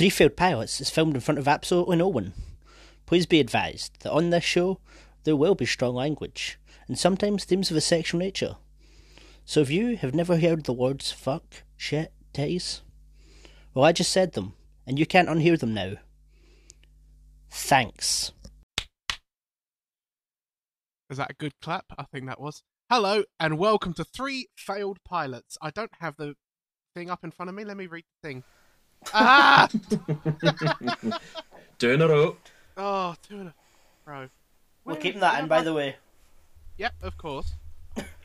Three Failed Pilots is filmed in front of absolutely no one. Please be advised that on this show there will be strong language, and sometimes themes of a sexual nature. So if you have never heard the words fuck, shit, titties, well, I just said them, and you can't unhear them now. Thanks. Is that a good clap? I think that was. Hello and welcome to Three Failed Pilots. I don't have the thing up in front of me. Let me read the thing. Ah! Two in a row. oh, two in a row. We're Where keeping that in, by the way. Yep, of course.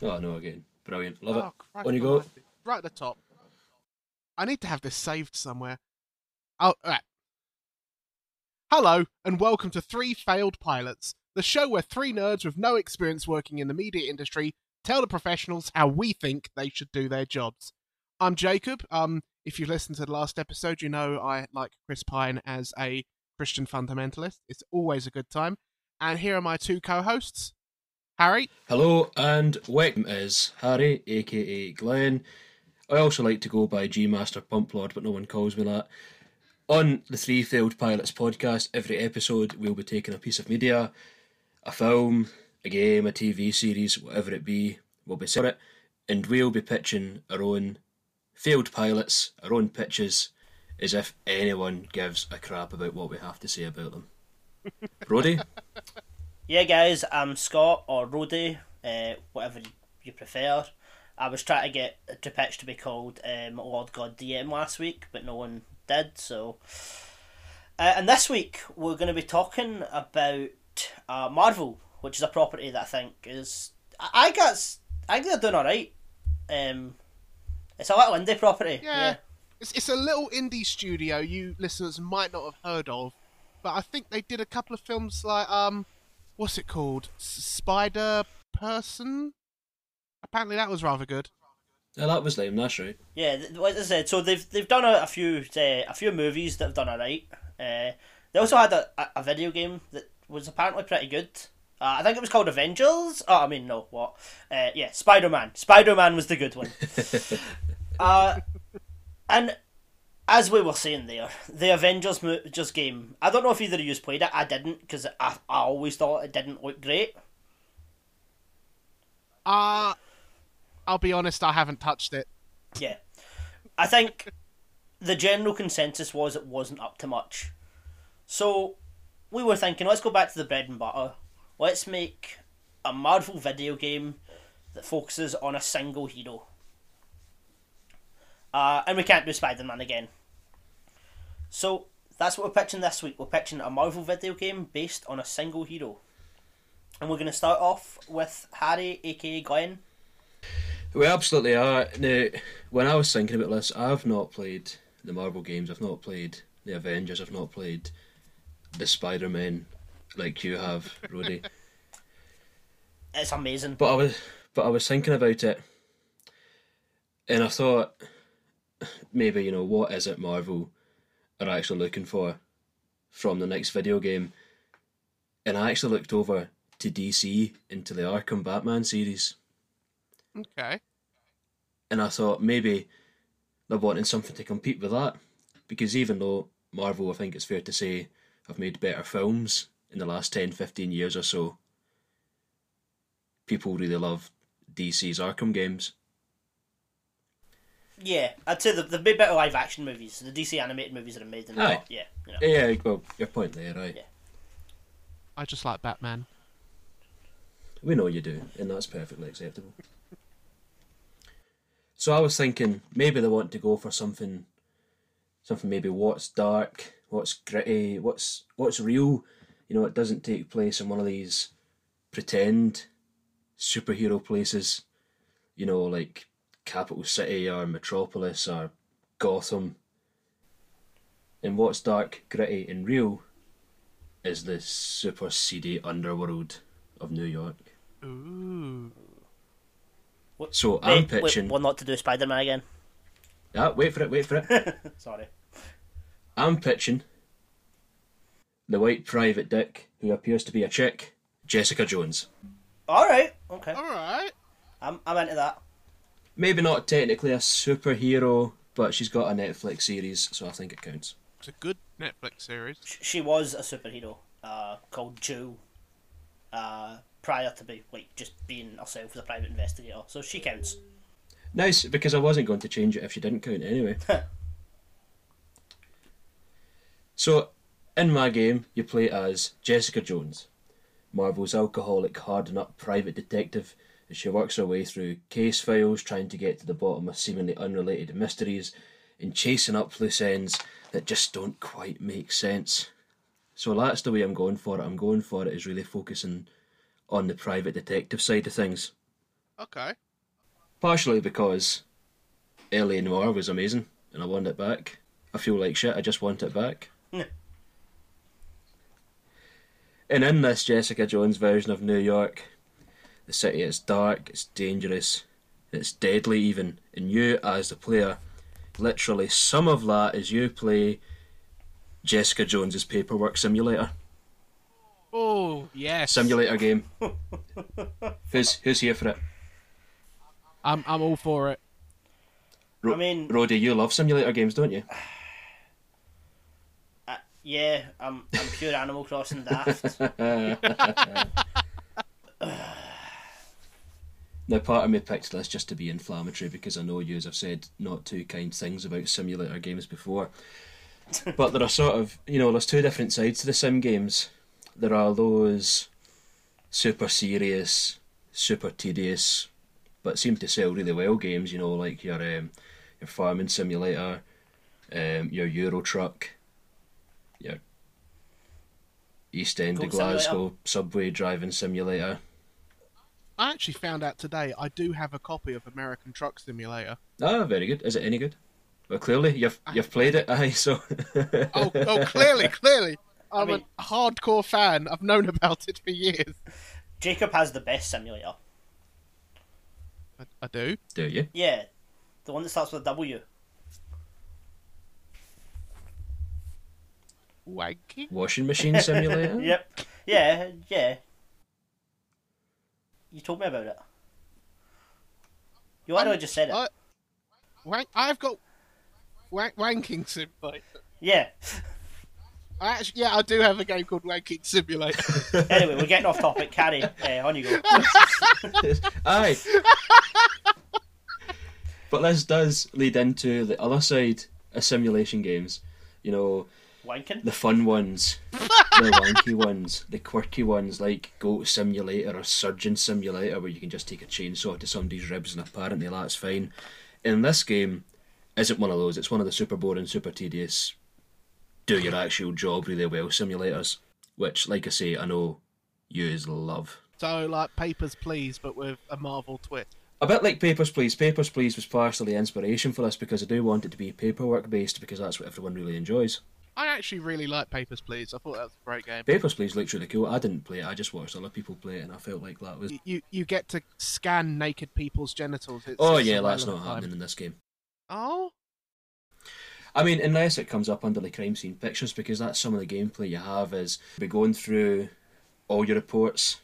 Oh no, again. Brilliant. Love oh, it. Christ On you go. Right at the top. I need to have this saved somewhere. Oh, right. Hello, and welcome to Three Failed Pilots, the show where three nerds with no experience working in the media industry tell the professionals how we think they should do their jobs. I'm Jacob. Um, if you've listened to the last episode, you know I like Chris Pine as a Christian fundamentalist. It's always a good time. And here are my two co-hosts, Harry. Hello and welcome is Harry, aka Glenn. I also like to go by G Master Pumplord, but no one calls me that. On the Three Failed Pilots podcast, every episode we'll be taking a piece of media, a film, a game, a TV series, whatever it be, we'll be selling it, and we'll be pitching our own failed pilots, our own pitches, as if anyone gives a crap about what we have to say about them. Brody? Yeah, guys, I'm Scott or Roddy, uh, whatever you prefer. I was trying to get to pitch to be called um, Lord God DM last week, but no one did. So, uh, and this week we're going to be talking about uh, Marvel, which is a property that I think is I I guess I think they're doing all right. Um, it's a little indie property. Yeah. It's, it's a little indie studio you listeners might not have heard of, but I think they did a couple of films like um, what's it called? S- Spider Person. Apparently that was rather good. Yeah, that was lame, that's right. Yeah, th- like I said, so they've they've done a, a few uh, a few movies that have done alright. Uh, they also had a, a, a video game that was apparently pretty good. Uh, I think it was called Avengers. Oh, I mean, no, what? Uh, yeah, Spider Man. Spider Man was the good one. uh, and as we were saying there, the Avengers mo- just game. I don't know if either of you played it. I didn't because I, I always thought it didn't look great. Uh I'll be honest, I haven't touched it. Yeah. I think the general consensus was it wasn't up to much. So we were thinking, let's go back to the bread and butter. Let's make a Marvel video game that focuses on a single hero. Uh, and we can't do Spider Man again. So that's what we're pitching this week. We're pitching a Marvel video game based on a single hero. And we're going to start off with Harry, aka Glenn. We absolutely are. Now, when I was thinking about this, I've not played the Marvel games, I've not played the Avengers, I've not played the Spider Man like you have, Roddy. It's amazing. but I was but I was thinking about it and I thought maybe, you know, what is it Marvel are actually looking for from the next video game? And I actually looked over to DC into the Arkham Batman series. Okay. and I thought maybe they're wanting something to compete with that because even though Marvel, I think it's fair to say, have made better films in the last 10, 15 years or so, people really love DC's Arkham games. Yeah, I'd say the the big better live action movies. The DC animated movies are amazing. Oh. Aye. but yeah, you know. Yeah, well, your point there, right? Yeah. I just like Batman. We know you do, and that's perfectly acceptable. So I was thinking maybe they want to go for something, something maybe what's dark, what's gritty, what's what's real. You know, it doesn't take place in one of these pretend superhero places. You know, like Capital City or Metropolis or Gotham. And what's dark, gritty, and real is the super seedy underworld of New York. Ooh. So I'm Wait, wait, pitching. well, not to do Spider Man again. Ah, wait for it, wait for it. Sorry. I'm pitching the white private dick who appears to be a chick, Jessica Jones. All right. Okay. All right. I'm I'm into that. Maybe not technically a superhero, but she's got a Netflix series, so I think it counts. It's a good Netflix series. She was a superhero uh, called Jewel uh, prior to be like just being herself as a private investigator. So she counts. Nice, because I wasn't going to change it if she didn't count anyway. so, in my game, you play as Jessica Jones, Marvel's alcoholic, hardened up private detective as she works her way through case files trying to get to the bottom of seemingly unrelated mysteries and chasing up loose ends that just don't quite make sense. So that's the way I'm going for it. I'm going for it is really focusing on the private detective side of things. Okay. Partially because LA Noire was amazing and I want it back. I feel like shit, I just want it back. Yeah. And in this Jessica Jones version of New York, the city is dark, it's dangerous, it's deadly even, and you as the player, literally some of that is you play Jessica Jones's paperwork simulator. Oh yes. Simulator game. who's who's here for it? I'm I'm all for it. Ro- I mean- Roddy, you love simulator games, don't you? Uh, yeah, I'm I'm pure Animal Crossing daft. Now, part of me picked this just to be inflammatory because I know you have said not too kind things about simulator games before. but there are sort of, you know, there's two different sides to the sim games. There are those super serious, super tedious, but seem to sell really well games, you know, like your um, your farming simulator, um, your Euro Truck, your East End of Goat Simulator. Glasgow subway driving simulator. I actually found out today I do have a copy of American Truck Simulator. Ah, very good. Is it any good? Well, clearly you've you've played it, aye. So Oh, oh, clearly, clearly. I'm mean- a hardcore fan. I've known about it for years. Jacob has the best simulator. I, I do. do you? Yeah, the one that starts with a W. Wanky. Washing machine simulator. Yep. Yeah, yeah. You told me about it. You already just said it. I, wank, I've got wank, Wanking Simulator. Yeah. I actually, yeah, I do have a game called Ranking Simulator. Anyway, we're getting off topic. Carry. Uh, on you go. aye. but this does lead into the other side of simulation games. You know, Wanking. the fun ones, the wanky ones, the quirky ones like Goat Simulator or Surgeon Simulator, where you can just take a chainsaw to somebody's ribs and apparently that's fine. In this game, isn't one of those. It's one of the super boring, super tedious, do your actual job really well simulators, which, like I say, I know you love. so, like Papers, Please, but with a Marvel twist. A bit like Papers, Please. Papers, Please was partially the inspiration for this because I do want it to be paperwork based because that's what everyone really enjoys. I actually really like Papers, Please. I thought that was a great game. Papers, Please looks really cool. I didn't play it, I just watched other people play it and I felt like that was. You, you get to scan naked people's genitals. It's, Oh, yeah, that's not time. happening in this game. Oh, I mean, unless it comes up under the crime scene pictures, because that's some of the gameplay you have is be going through all your reports.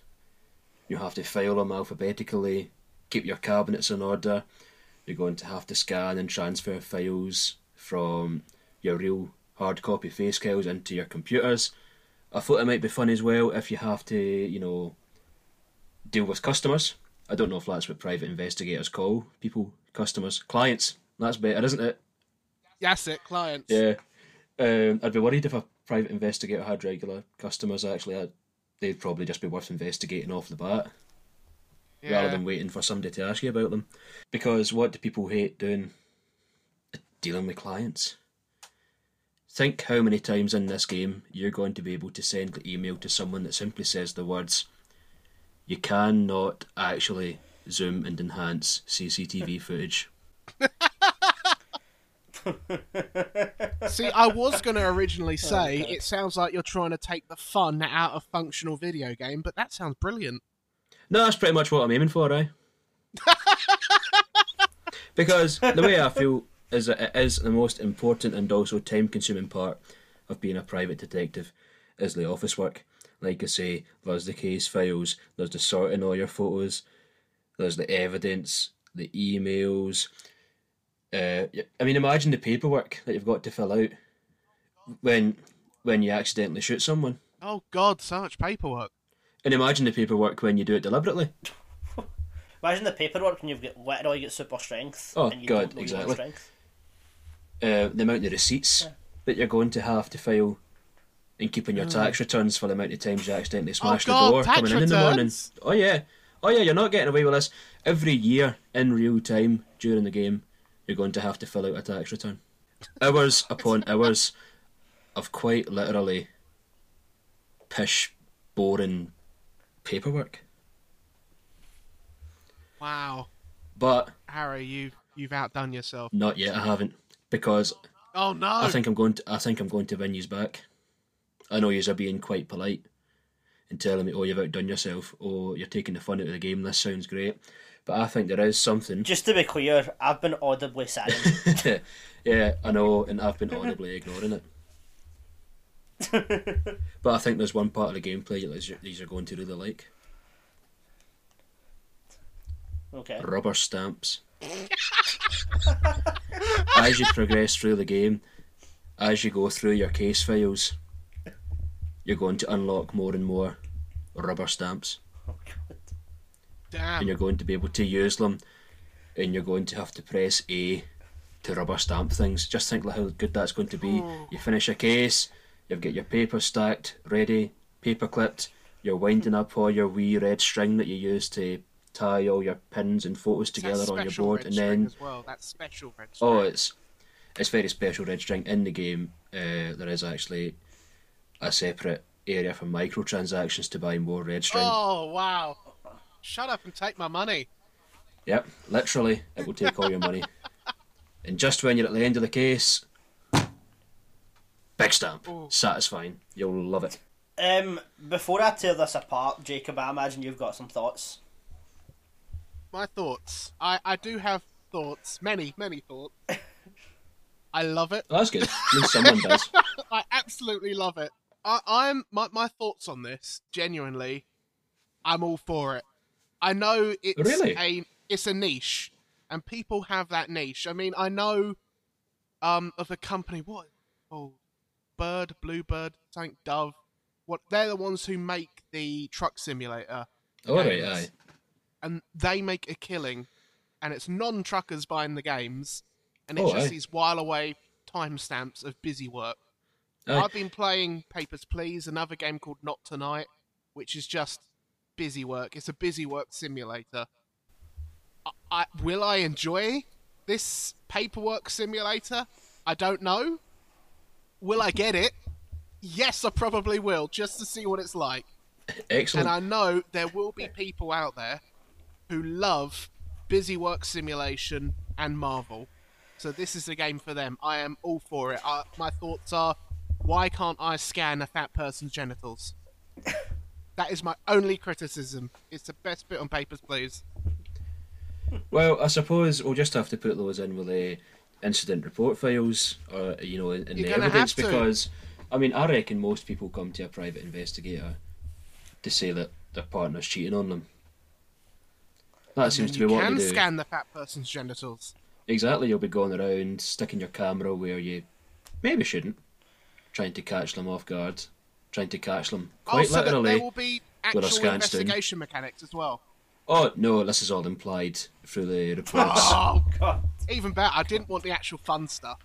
You have to file them alphabetically, keep your cabinets in order. You're going to have to scan and transfer files from your real hard copy face files into your computers. I thought it might be fun as well if you have to, you know, deal with customers. I don't know if that's what private investigators call people, customers, clients. That's better, isn't it? that's it, clients. Yeah. Um, I'd be worried if a private investigator had regular customers. Actually, I'd, they'd probably just be worth investigating off the bat Yeah. rather than waiting for somebody to ask you about them. Because what do people hate doing? Dealing with clients. Think how many times in this game you're going to be able to send an email to someone that simply says the words, "You cannot actually zoom and enhance CCTV footage." See, I was going to originally say God. it sounds like you're trying to take the fun out of functional video game, but that sounds brilliant. No, that's pretty much what I'm aiming for, eh? because the way I feel is that it is the most important and also time consuming part of being a private detective is the office work. Like I say, there's the case files, there's the sorting all your photos, there's the evidence, the emails. Uh, y- I mean, imagine the paperwork that you've got to fill out. when when you accidentally shoot someone. Oh God, so much paperwork. And imagine the paperwork when you do it deliberately. Imagine the paperwork when you've got literally you get super strength. Oh, and you God, don't know your exactly. Uh, the amount of receipts that you're going to have to file and keeping your tax returns for the amount of times you accidentally smash God, the door coming in in the morning. Oh yeah, oh yeah, you're not getting away with this. Every year in real time during the game, you're going to have to fill out a tax return. Hours upon hours of quite literally pish, boring paperwork. Wow, But Harry, you you've outdone yourself. not yet. I haven't because Oh no! I think I'm going to. I think I'm going to win yous back. I know yous are being quite polite and telling me, "Oh, you've outdone yourself. Oh, you're taking the fun out of the game. This sounds great." But I think there is something. Just to be clear, I've been audibly silent. yeah, I know, and I've been audibly ignoring it. But I think there's one part of the gameplay that these- these are going to really like okay. rubber stamps. as you progress through the game, as you go through your case files, you're going to unlock more and more rubber stamps. Oh, Damn. and you're going to be able to use them and you're going to have to press A to rubber stamp things. Just think like how good that's going to be. Oh. You finish a case, you've got your paper stacked, ready, paper clipped, you're winding up all your wee red string that you use to tie all your pins and photos together on your board red and then as well. That's special red string. oh it's it's very special red string in the game. Uh, there is actually a separate area for microtransactions to buy more red string. Oh wow! Shut up and take my money. Yep, literally, it will take all your money. And just when you're at the end of the case, big stamp, Ooh. satisfying. You'll love it. Um, before I tear this apart, Jacob, I imagine you've got some thoughts. My thoughts. I I do have thoughts. Many many thoughts. I love it. Oh, that's good. At least someone does. I absolutely love it. I, I'm my my thoughts on this. Genuinely, I'm all for it. I know it's Really? a it's a niche, and people have that niche. I mean, I know um of a company what oh Bird Bluebird Tank Dove. What they're the ones who make the truck simulator, Oh, aye. And they make a killing, and it's non-truckers buying the games, and it's Oh, just aye. these while away timestamps of busy work. Aye. I've been playing Papers, Please, another game called Not Tonight, which is just busy work. It's a busy work simulator. I, I, will I enjoy this paperwork simulator? I don't know. Will I get it? Yes, I probably will, just to see what it's like. Excellent. And I know there will be people out there who love busy work simulation and Marvel. So this is a game for them. I am all for it. Uh, my thoughts are, why can't I scan a fat person's genitals? that is my only criticism. It's the best bit on Papers, Please. Well, I suppose we'll just have to put those in with the incident report files, or you know, in, in You're the evidence, because I mean, I reckon most people come to a private investigator to say that their partner's cheating on them. That seems to be what you can scan the fat person's genitals. Exactly, you'll be going around sticking your camera where you maybe shouldn't, trying to catch them off guard, trying to catch them quite also, that there literally. will be actual investigation mechanics as well. Oh no, this is all implied through the reports. Oh, God. even better. I didn't want the actual fun stuff.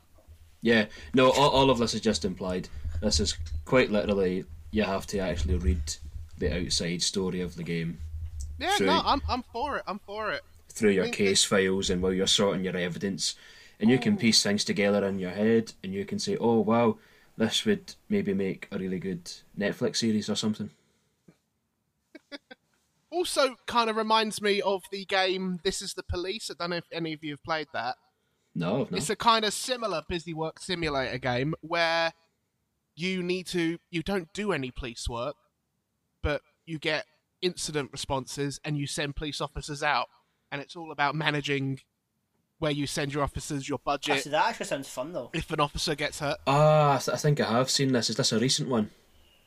Yeah, no, all, all of this is just implied. This is quite literally you have to actually read the outside story of the game Yeah, True. no, I'm, I'm for it. I'm for it. through your mean, case files and while you're sorting your evidence, and you can oh. piece things together in your head, and you can say, "Oh wow, this would maybe make a really good Netflix series or something." Also, kind of reminds me of the game This Is the Police. I don't know if any of you have played that. No. It's a kind of similar busy work simulator game where you need to you don't do any police work, but you get incident responses and you send police officers out, and it's all about managing where you send your officers, your budget. Actually, that actually sounds fun though. If an officer gets hurt, Ah, I, th- I think I have seen this. Is this a recent one?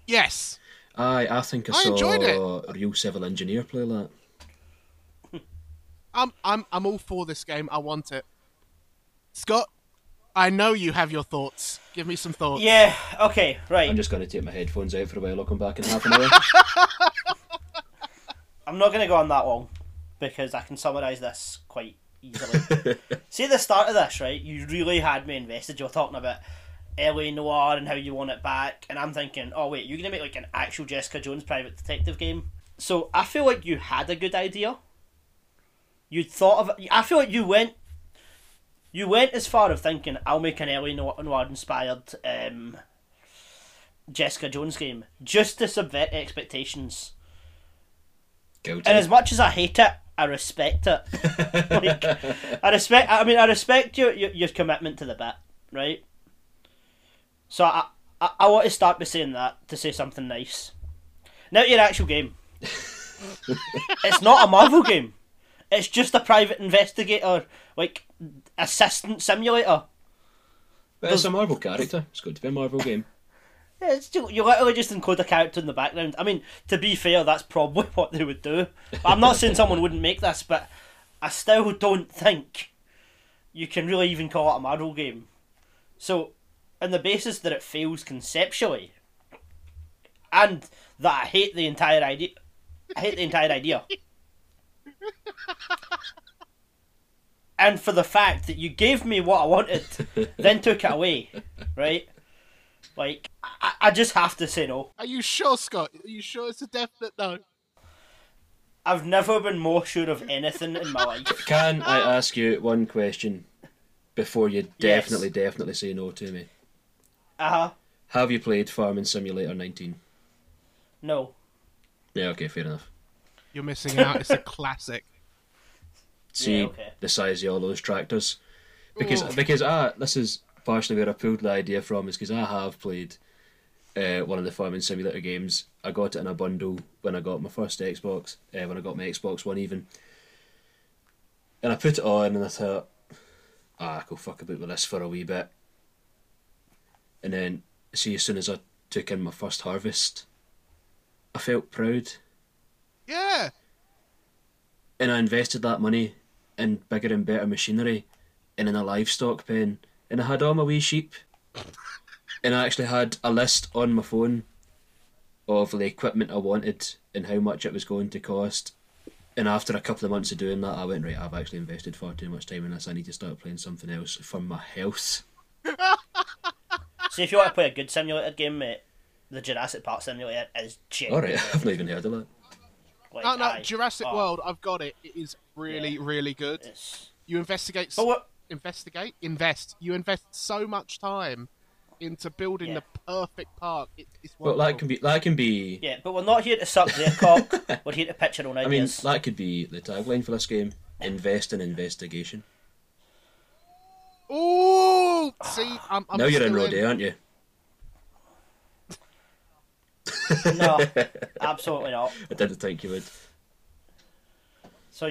yes, Aye, I think I, I saw enjoyed it. a real civil engineer play that. I'm I'm I'm all for this game. I want it. Scott, I know you have your thoughts. Give me some thoughts. Yeah. Okay. Right. I'm just going to take my headphones out for a while. I'll come back in half an hour. I'm not going to go on that long because I can summarise this quite easily. See, at the start of this, right, you really had me invested. You were talking about LA Noire and how you want it back, and I'm thinking, oh, wait, you're going to make like an actual Jessica Jones private detective game? So I feel like you had a good idea. You'd thought of it. I feel like you went. You went as far of thinking I'll make an LA Noire inspired um, Jessica Jones game just to subvert expectations. Guilty. And as much as I hate it, I respect it. like, I respect. I mean, I respect your, your your commitment to the bit, right? So I, I I want to start by saying that to say something nice. Now your actual game. it's not a Marvel game. It's just a private investigator, like assistant simulator. But it's a Marvel character. It's got to be a Marvel game. Yeah, it's still, you literally just encode a character in the background. I mean, to be fair, that's probably what they would do. But I'm not saying someone wouldn't make this, but I still don't think you can really even call it a Marvel game. So, on the basis that it fails conceptually, and that I hate the entire idea, I hate the entire idea. and for the fact that you gave me what I wanted, then took it away, right? Like, I, I just have to say no. Are you sure, Scott? Are you sure it's a definite no? I've never been more sure of anything in my life. Can I ask you one question before you Yes. definitely, definitely say no to me? Uh huh. Have you played Farming Simulator 19? No. Yeah, okay, fair enough. You're missing out. It's a classic. See Yeah, okay. the size of all those tractors. Because Ooh. because ah, this is partially where I pulled the idea from is because I have played uh, one of the Farming Simulator games. I got it in a bundle when I got my first Xbox, uh, when I got my Xbox One even. And I put it on and I thought, ah, I go fuck about with this for a wee bit. And then, see, as soon as I took in my first harvest, I felt proud. Yeah. and I invested that money in bigger and better machinery and in a livestock pen and I had all my wee sheep and I actually had a list on my phone of the equipment I wanted and how much it was going to cost and after a couple of months of doing that I went right I've actually invested far too much time in this I need to start playing something else for my health See, if you want to play a good simulator game, mate, the Jurassic Park simulator is genuinely. alright I've not even heard of that Like, No, no, aye. Jurassic Oh, World. I've got it. It is really, Yeah. really good. it's- You investigate. But what? Investigate, invest. You invest so much time into building Yeah. the perfect park. It, it's but wonderful. that can be that can be Yeah, but we're not here to suck their cock. We're here to pitch our own I mean that could be the tagline for this game invest in investigation Ooh, see, I'm, I'm now you're in still Rodeo aren't you no, absolutely not. I didn't think you would So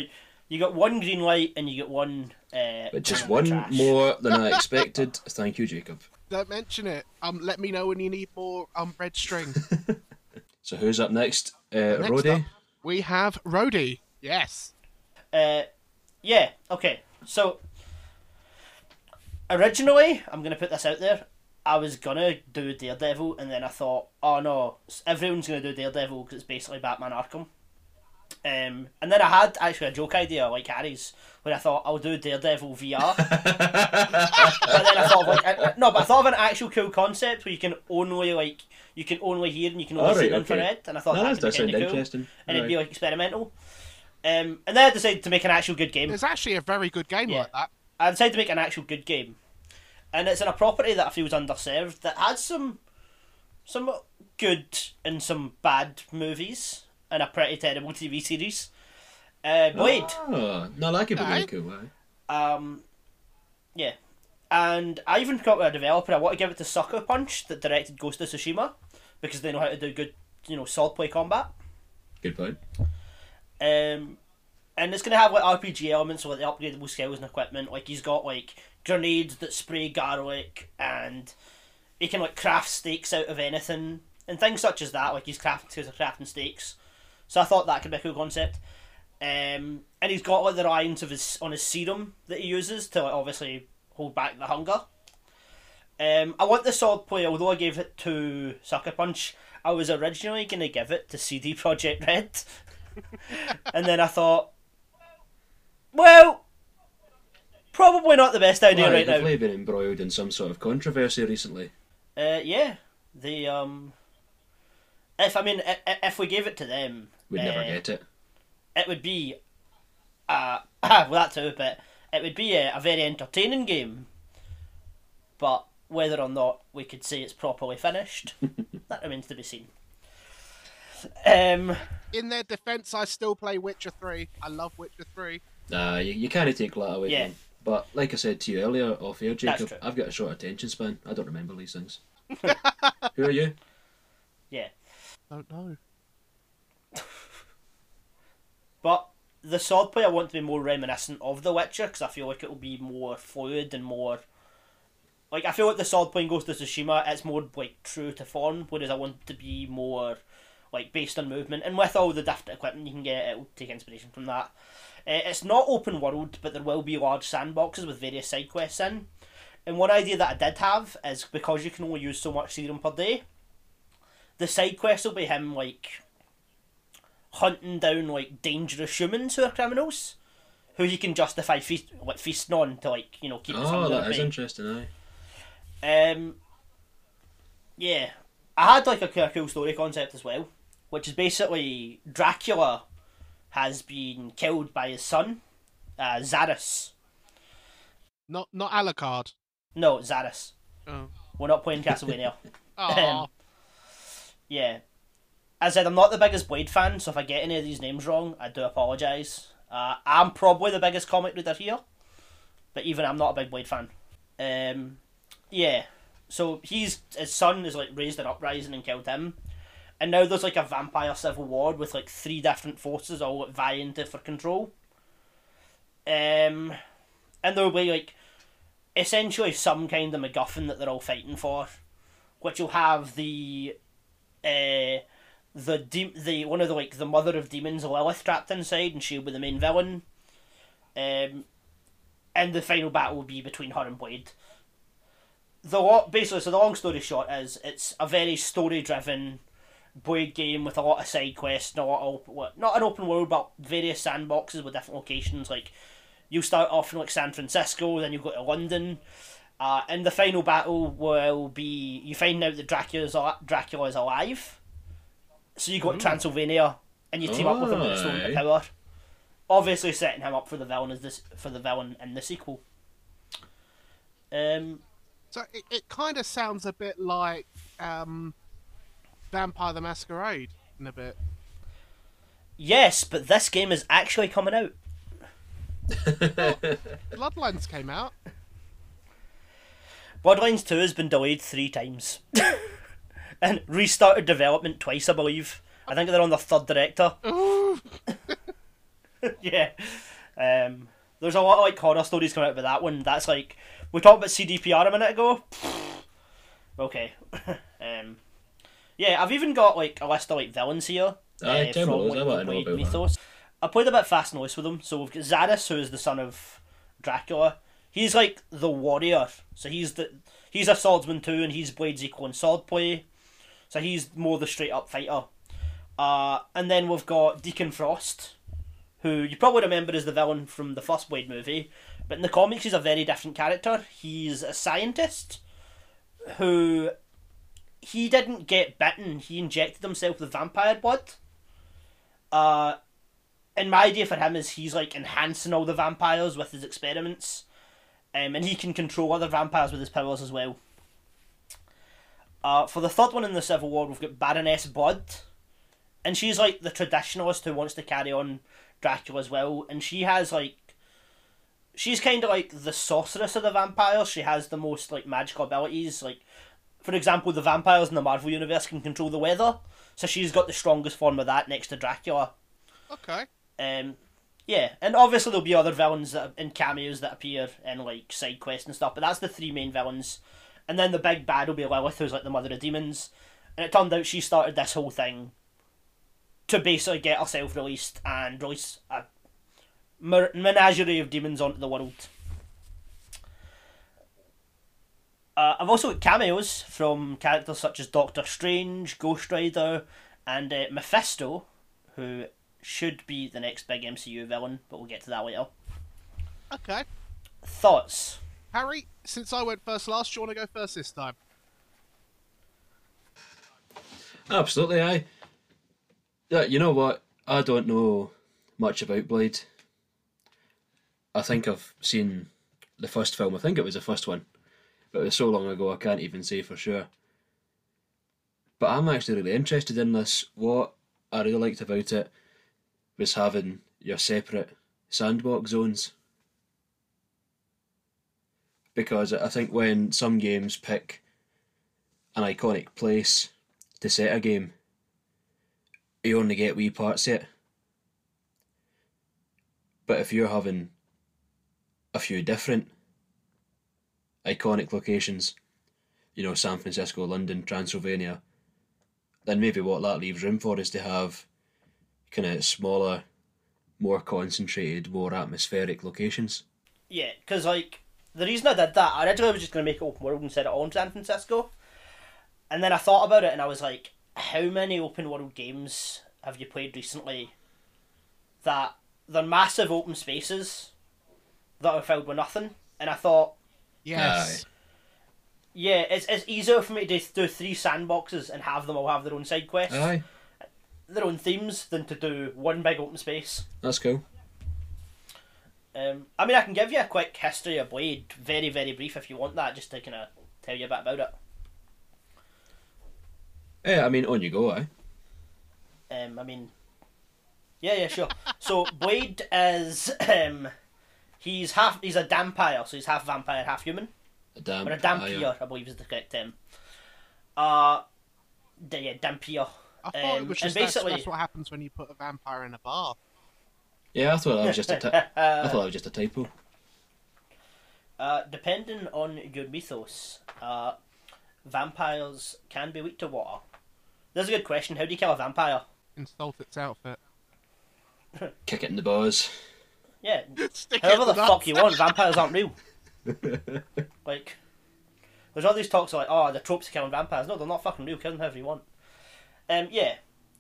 you got one green light and you get one. Uh, Which is one trash. more than I expected. Thank you, Jacob. Don't mention it. Um, let me know when you need more um red string. So who's up next? Uh, Next Roddy? up, we have Roddy. Yes. Uh, yeah. Okay. So originally, I'm gonna put this out there. I was gonna do Daredevil, and then I thought, oh no, everyone's gonna do Daredevil because it's basically Batman Arkham. Um, and then I had actually a joke idea like Harry's, where I thought I'll do Daredevil VR. but then I thought of like uh, no, but I thought of an actual cool concept where you can only like you can only hear and you can only Alright, see okay. infrared, and I thought No, that that could kind of cool, interesting. and it'd be like experimental. Um, and then I decided to make an actual good game. It's actually a very good game Yeah. like that. I decided to make an actual good game, and it's in a property that I feel is underserved that has some some good and some bad movies and a pretty terrible TV series. Uh, Blade. Oh, no, that could be really cool. Aye. Um, yeah, and I even got with a developer. I want to give it to Sucker Punch that directed Ghost of Tsushima because they know how to do good, you know, sword play combat. Good point. Um, and it's gonna have like RPG elements, so like the upgradable skills and equipment. Like he's got like grenades that spray garlic, and he can like craft steaks out of anything and things such as that. Like he's crafting skills of crafting steaks. So I thought that could be a cool concept. Um, and he's got like the lines of his on his serum that he uses to like obviously hold back the hunger. Um, I want the sword play, although I gave it to Sucker Punch. I was originally going to give it to CD Projekt Red, and then I thought, well, probably not the best idea Why, right they've been embroiled in some sort of controversy recently. Uh, yeah, the um, if I mean, if we gave it to them, We'd never uh, get it. it would be, uh, well that too, but it would be a, a very entertaining game. But whether or not we could say it's properly finished, that remains to be seen. Um, In their defense, I still play Witcher 3. I love Witcher 3. Nah, you, you can't take that away Yeah. from. But like I said to you earlier off air, Jacob. I've got a short attention span. I don't remember these things. Who are you? yeah, Don't know. But the swordplay I want to be more reminiscent of The Witcher because I feel like it will be more fluid and more. Like I feel like the sword play in Ghost of Tsushima, it's more like true to form, whereas I want to be more like based on movement and with all the different equipment you can get, it will take inspiration from that. Uh, it's not open world, but there will be large sandboxes with various side quests in. And one idea that I did have is because you can only use so much serum per day, the side quests will be him like hunting down like dangerous humans who are criminals, who he can justify feast like feasting on to like you know keep his Oh, hunger that at is bay. interesting, aye. Um, yeah, I had like a, a cool story concept as well, which is basically Dracula has been killed by his son, uh, Xarus. Not not Alucard. No, Xarus. Oh. We're not playing Castlevania. Aw. yeah. I said, I'm not the biggest Blade fan, so if I get any of these names wrong, I do apologise. Uh, I'm probably the biggest comic reader here, but even I'm not a big Blade fan. Um, yeah. So he's his son is like raised an uprising and killed him, and now there's like a vampire civil war with like three different forces all like, vying to for control. Um, and there'll be like essentially some kind of MacGuffin that they're all fighting for, which will have the uh, the de- the one of the like the mother of demons Lilith trapped inside, and she'll be the main villain. Um, and the final battle will be between her and Blade. The lot basically, so the long story short is it's a very story driven Blade game with a lot of side quests, and a lot of not an open world, but various sandboxes with different locations. Like you start off in like San Francisco, then you go to London. Uh, and the final battle will be you find out that Dracula's Dracula is alive. So you go to Transylvania and you team up with him with the Stone Aye. Power. Obviously setting him up for the villain as this for the villain in the sequel. Um So it, it kind of sounds a bit like um, Vampire the Masquerade in a bit. yes, but this game is actually coming out. Bloodlines came out. Bloodlines 2 has been delayed three times. and restarted development twice, I believe. I think they're on their third director. Yeah. Um, there's a lot of like horror stories coming out about that one. That's like we talked about CDPR a minute ago. okay. um, yeah, I've even got like a list of like villains here. Aye, tell from those, like, I know Blade about that. I played a bit fast and loose with them. So we've got Xarus, who is the son of Dracula. He's like the warrior. So he's the he's a swordsman too, and he's Blade's equal in swordplay. So he's more the straight up fighter. Uh, and then we've got Deacon Frost, who you probably remember as the villain from the first Blade movie, but in the comics he's a very different character. He's a scientist who he didn't get bitten. He injected himself with vampire blood. Uh, and my idea for him is he's like enhancing all the vampires with his experiments, um, and he can control other vampires with his powers as well. Uh, for the third one in the Civil War, we've got Baroness Blood, and she's like the traditionalist who wants to carry on Dracula as well, and she has like she's kind of like the sorceress of the vampires. She has the most like magical abilities. Like, for example, the vampires in the Marvel universe can control the weather, so she's got the strongest form of that next to Dracula. Okay. Um, yeah, and obviously there'll be other villains that in cameos that appear in like side quests and stuff, but that's the three main villains. And then the big bad will be Lilith, who's like the mother of demons. And it turned out she started this whole thing to basically get herself released and release a menagerie of demons onto the world. Uh, I've also got cameos from characters such as Doctor Strange, Ghost Rider, and uh, Mephisto, who should be the next big MCU villain, but we'll get to that later. Okay. Thoughts? Harry, since I went first last, do you want to go first this time? Absolutely, I. Yeah, you know what? I don't know much about Blade. I think I've seen the first film. I think it was the first one, but it was so long ago I can't even say for sure. But I'm actually really interested in this. What I really liked about it was having your separate sandbox zones. Because I think when some games pick an iconic place to set a game, you only get wee parts of it. But if you're having a few different iconic locations, you know, San Francisco, London, Transylvania, then maybe what that leaves room for is to have kind of smaller, more concentrated, more atmospheric locations. Yeah, because like the reason I did that, I originally was just going to make it open world and set it all in San Francisco, and then I thought about it and I was like, how many open world games have you played recently that they're massive open spaces that are filled with nothing? And I thought, Yes. yeah, it's it's easier for me to do three sandboxes and have them all have their own side quests, Aye, their own themes, than to do one big open space. that's cool. Um, I mean, I can give you a quick history of Blade, very, very brief if you want that, just to kind of tell you a bit about it. Yeah, I mean, on you go, aye. Um, I mean, yeah, yeah, sure. so Blade is um, he's half he's a vampire, so he's half vampire, half human, A damn. or a dhampir, I believe is the correct term. Uh, yeah, dhampir. I thought it Um, was and just that's, basically- that's what happens when you put a vampire in a bar. Yeah, I thought that was just a. T- I thought that was just a typo. Uh, depending on your mythos, uh, vampires can be weak to water. That's a good question. How do you kill a vampire? Insult its outfit. Kick it in the balls. Yeah, Stick however the fuck you want. Vampires aren't real. like, there's all these talks like, oh, the tropes of killing vampires. No, they're not fucking real. Kill them however you want. Um, yeah.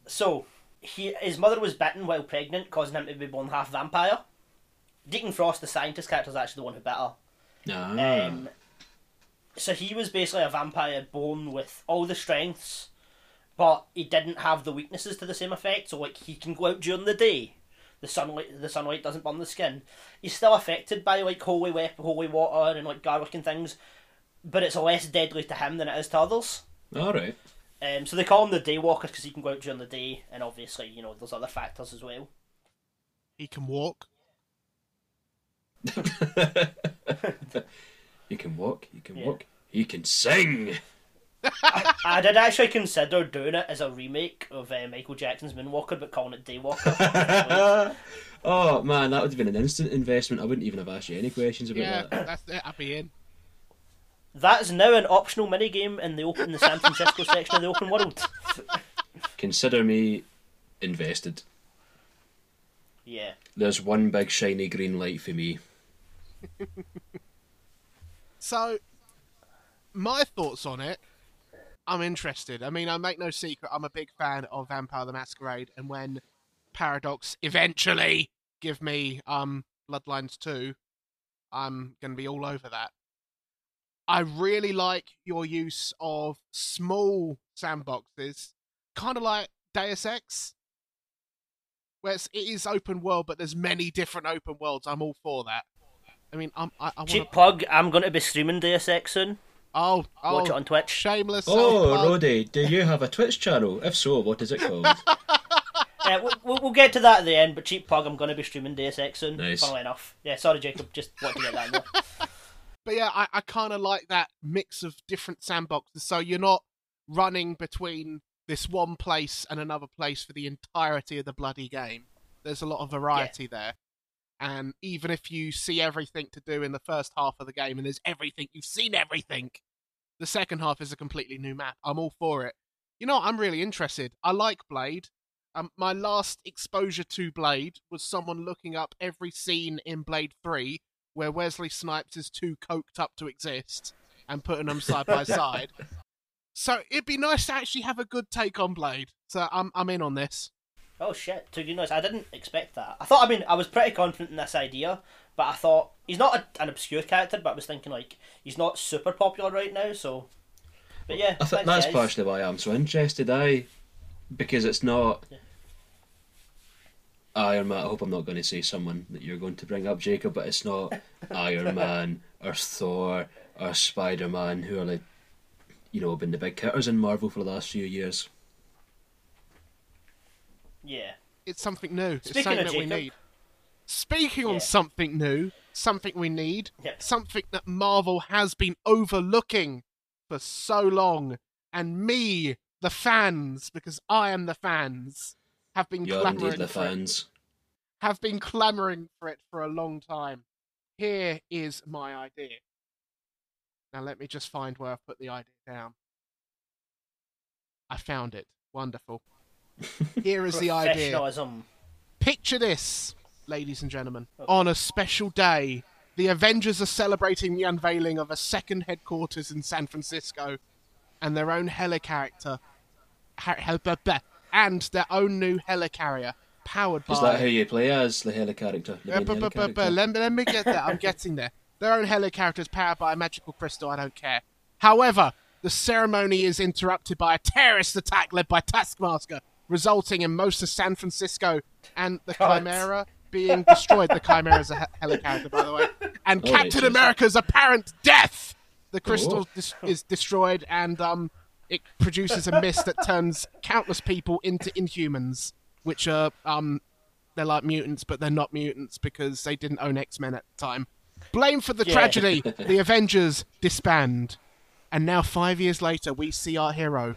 So he, his mother was bitten while pregnant, causing him to be born half vampire. Deacon Frost, the scientist character, is actually the one who bit her. Ah. Um, so he was basically a vampire born with all the strengths, but he didn't have the weaknesses to the same effect. So like he can go out during the day, the sunlight the sunlight doesn't burn the skin. He's still affected by like holy wep- holy water and like garlic and things, but it's less deadly to him than it is to others. All right. Um, so they call him the Daywalker because he can go out during the day, and obviously you know there's other factors as well. He can walk. you can walk. You can Yeah. walk. He can sing. I did actually consider doing it as a remake of uh, Michael Jackson's Moonwalker, but calling it Daywalker. oh man, that would have been an instant investment. I wouldn't even have asked you any questions about Yeah, that. that's it. I'll be in. That is now an optional minigame in the open, the San Francisco section of the open world. Consider me invested. Yeah. There's one big shiny green light for me. So, my thoughts on it. I'm interested. I mean, I make no secret. I'm a big fan of Vampire the Masquerade, and when Paradox eventually give me um Bloodlines 2, I'm going to be all over that. I really like your use of small sandboxes, kind of like Deus Ex, where it's, it is open world, but there's many different open worlds. I'm all for that. I mean, I'm, I, I want Cheap to. plug, I'm going to be streaming Deus Ex soon. Oh, oh, Watch it on Twitch. shameless. Oh. Roddy, do you have a Twitch channel? If so, what is it called? Uh, we'll- we'll, we'll get to that at the end, but cheap plug, I'm going to be streaming Deus Ex soon. Nice. Funnily enough. Yeah, sorry, Jacob. Just want to get that in there. But yeah, I, I kind of like that mix of different sandboxes. So you're not running between this one place and another place for the entirety of the bloody game. There's a lot of variety there. And even if you see everything to do in the first half of the game and there's everything, you've seen everything, the second half is a completely new map. I'm all for it. You know, I'm really interested. I like Blade. Um, my last exposure to Blade was someone looking up every scene in Blade 3 where Wesley Snipes is too coked up to exist and putting them side by side. So it'd be nice to actually have a good take on Blade. So I'm I'm in on this. Oh shit, took you notice. I didn't expect that. I thought, I mean, I was pretty confident in this idea, but I thought he's not a, an obscure character, but I was thinking like he's not super popular right now, so. But yeah, I think that's guys. partially why I'm so interested. I because it's not. Iron Man. I hope I'm not going to say someone that you're going to bring up, Jacob, but it's not Iron Man or Thor or Spider Man who are like, you know, been the big hitters in Marvel for the last few years. Yeah. It's something new. it's Speaking something of that we need. Speaking on something new, something we need, Yep. something that Marvel has been overlooking for so long, and me, the fans, because I am the fans, have been You're clamoring the for it. Have been clamoring for it for a long time. Here is my idea. Now let me just find where I've put the idea down. I found it. Wonderful. Here is the idea. Professionalism. Picture this, ladies and gentlemen. Okay. On a special day, the Avengers are celebrating the unveiling of a second headquarters in San Francisco and their own helicarrier, ha- hel- blah, blah, and their own new helicarrier powered by. Is that how you play as the heli character? The main bu- heli bu- bu- bu- character? let, me, let me get there. I'm getting there. Their own helicarrier is powered by a magical crystal. I don't care. However, the ceremony is interrupted by a terrorist attack led by Taskmaster, resulting in most of San Francisco and the God. Chimera being destroyed. The Chimera is a he- helicarrier, by the way. And Oh, Captain America's apparent death. The crystal Oh. dis- is destroyed, and um, it produces a mist that turns countless people into Inhumans, which are um, they're like mutants, but they're not mutants because they didn't own X Men at the time. Blame for the Yeah. tragedy. the Avengers disband, and now five years later, we see our hero,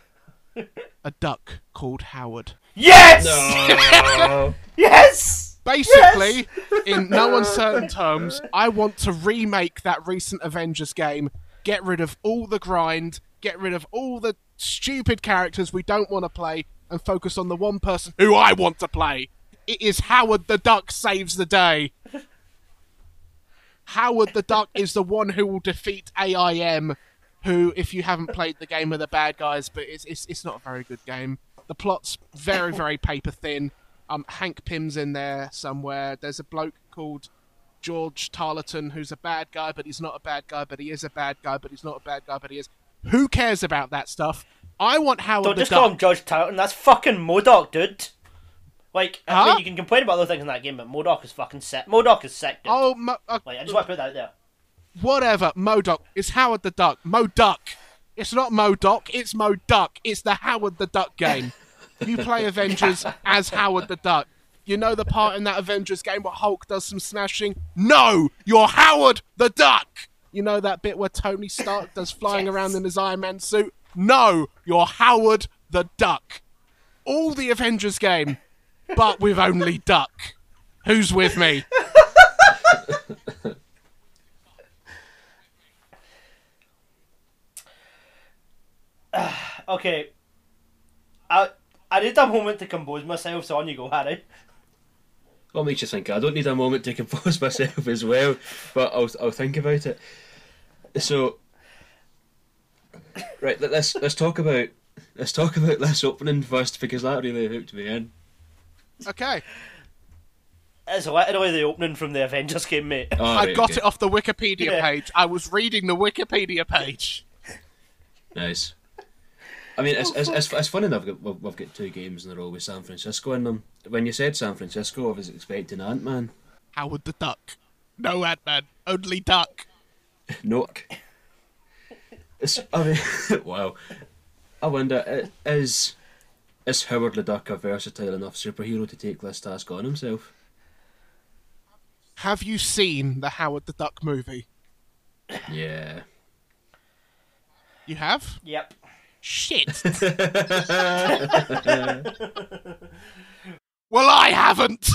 a duck called Howard. Yes! No. Yes! Basically, in no uncertain terms, I want to remake that recent Avengers game, get rid of all the grind, get rid of all the stupid characters we don't want to play, and focus on the one person who I want to play. It is Howard the Duck saves the day. Howard the Duck is the one who will defeat AIM, who, if you haven't played the game, are the bad guys, but it's, it's, it's not a very good game. The plot's very, very paper thin. Um, Hank Pym's in there somewhere. There's a bloke called George Tarleton who's a bad guy, but he's not a bad guy, but he is a bad guy, but he's not a bad guy, but he is. Who cares about that stuff? I want Howard. Don't just call him George Tarleton. That's fucking MODOK, dude. Like, I Huh? mean, you can complain about other things in that game, but MODOK is fucking sick. MODOK is sick, dude. Oh, Mo- uh, Like, I just want to put that out there. whatever. MODOK. It's Howard the Duck. Moduck. It's not MODOK. It's Moduck. It's the Howard the Duck game. You play Avengers as Howard the Duck. You know the part in that Avengers game where Hulk does some smashing? No! You're Howard the Duck! You know that bit where Tony Stark does flying Yes. around in his Iron Man suit? No! You're Howard the Duck. All the Avengers game, but with only Duck. Who's with me? Okay. I I need a moment to compose myself, so on you go, Harry. What makes you think I don't need a moment to compose myself as well? But I'll I'll think about it. So, right, let- let's let's talk about let's talk about this opening first because that really hooked me in. Okay. It's literally the opening from the Avengers game, mate. Oh, I got okay. it off the Wikipedia Yeah. page. I was reading the Wikipedia page. Nice. I mean, it's, oh, it's, it's, it's funny enough we've, got- we've got two games in a row with San Francisco in them. When you said San Francisco, I was expecting Ant Man. Howard the Duck. No Ant Man, only Duck. No. It's, I mean, wow. I wonder, is is Howard the Duck a versatile enough superhero to take this task on himself? Have you seen the Howard the Duck movie? Yeah. You have? Yep. Shit. well, I haven't.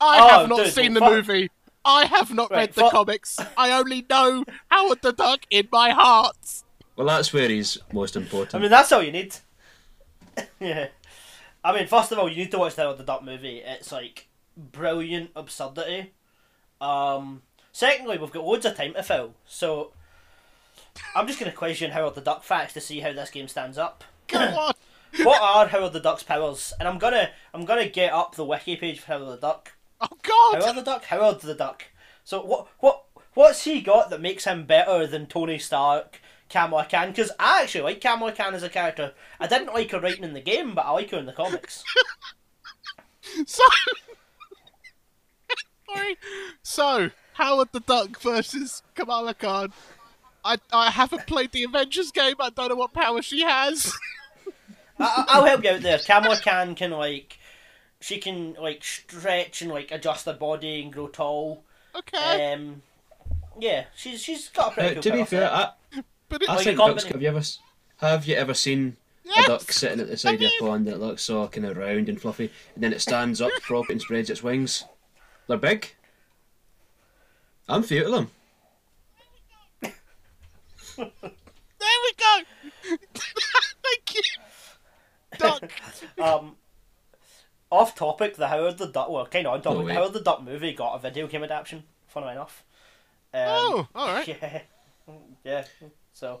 I Oh, have not dude, seen the fuck. movie. I have not Right, read the fuck. comics. I only know Howard the Duck in my heart. Well, that's where he's most important. I mean, that's all you need. yeah. I mean, first of all, you need to watch the the Duck movie. It's like brilliant absurdity. Um, secondly, we've got loads of time to fill. So, I'm just going to quiz you on Howard the Duck facts to see how this game stands up. Go on. what are Howard the Duck's powers? And I'm gonna I'm gonna get up the wiki page for Howard the Duck. Oh God. Howard the Duck, Howard the Duck. So what what what's he got that makes him better than Tony Stark, Kamala Khan? Because I actually like Kamala Khan as a character. I didn't like her writing in the game, but I like her in the comics. So. Sorry. So, Howard the Duck versus Kamala Khan. I I haven't played the Avengers game. I don't know what power she has. I, I'll help you out there. Kamala Khan can like she can like stretch and like adjust her body and grow tall. Okay. Um, yeah, she's she's got a pretty Uh, cool to be fair. I, but it, I think ducks. company- Have you ever have you ever seen Yes! a duck sitting at the side of a pond that looks all kind of round and fluffy, and then it stands up proper and spreads its wings? They're big. I'm few of them. There we go. Thank you. Duck. Um, off topic, the Howard the Duck. Well, kind of on topic. Oh, the. Howard the Duck movie got a video game adaptation. Funnily enough. Um, Oh, all right. Yeah, yeah. So,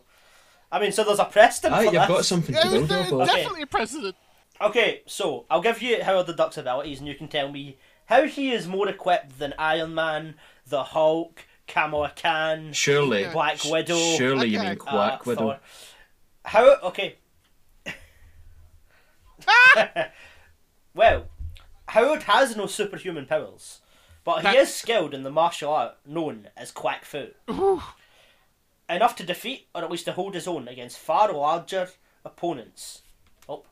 I mean, so there's a precedent Aye, for you've this. got something to Yeah, build there's off definitely a precedent. Okay, so I'll give you Howard the Duck's abilities, and you can tell me how he is more equipped than Iron Man, the Hulk, Kamala Khan, Surely, Black sh- Widow. Surely you Okay. mean uh, Quack Widow. Thor. How? Okay. well, Howard has no superhuman powers, but he That- is skilled in the martial art known as Quack Fu. Ooh. Enough to defeat, or at least to hold his own, against far larger opponents. Oh.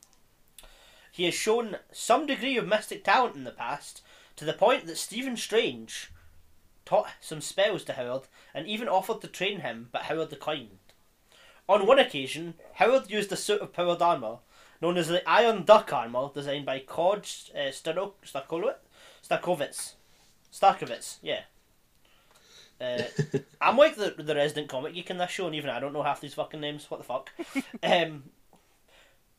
He has shown some degree of mystic talent in the past, to the point that Stephen Strange taught some spells to Howard and even offered to train him, but Howard declined. On one occasion, Howard used a suit of powered armour, known as the Iron Duck armour, designed by Kod uh, Starkowitz. Starkowitz, yeah. Uh, I'm like the the resident comic geek in this show, and even I don't know half these fucking names. What the fuck? um,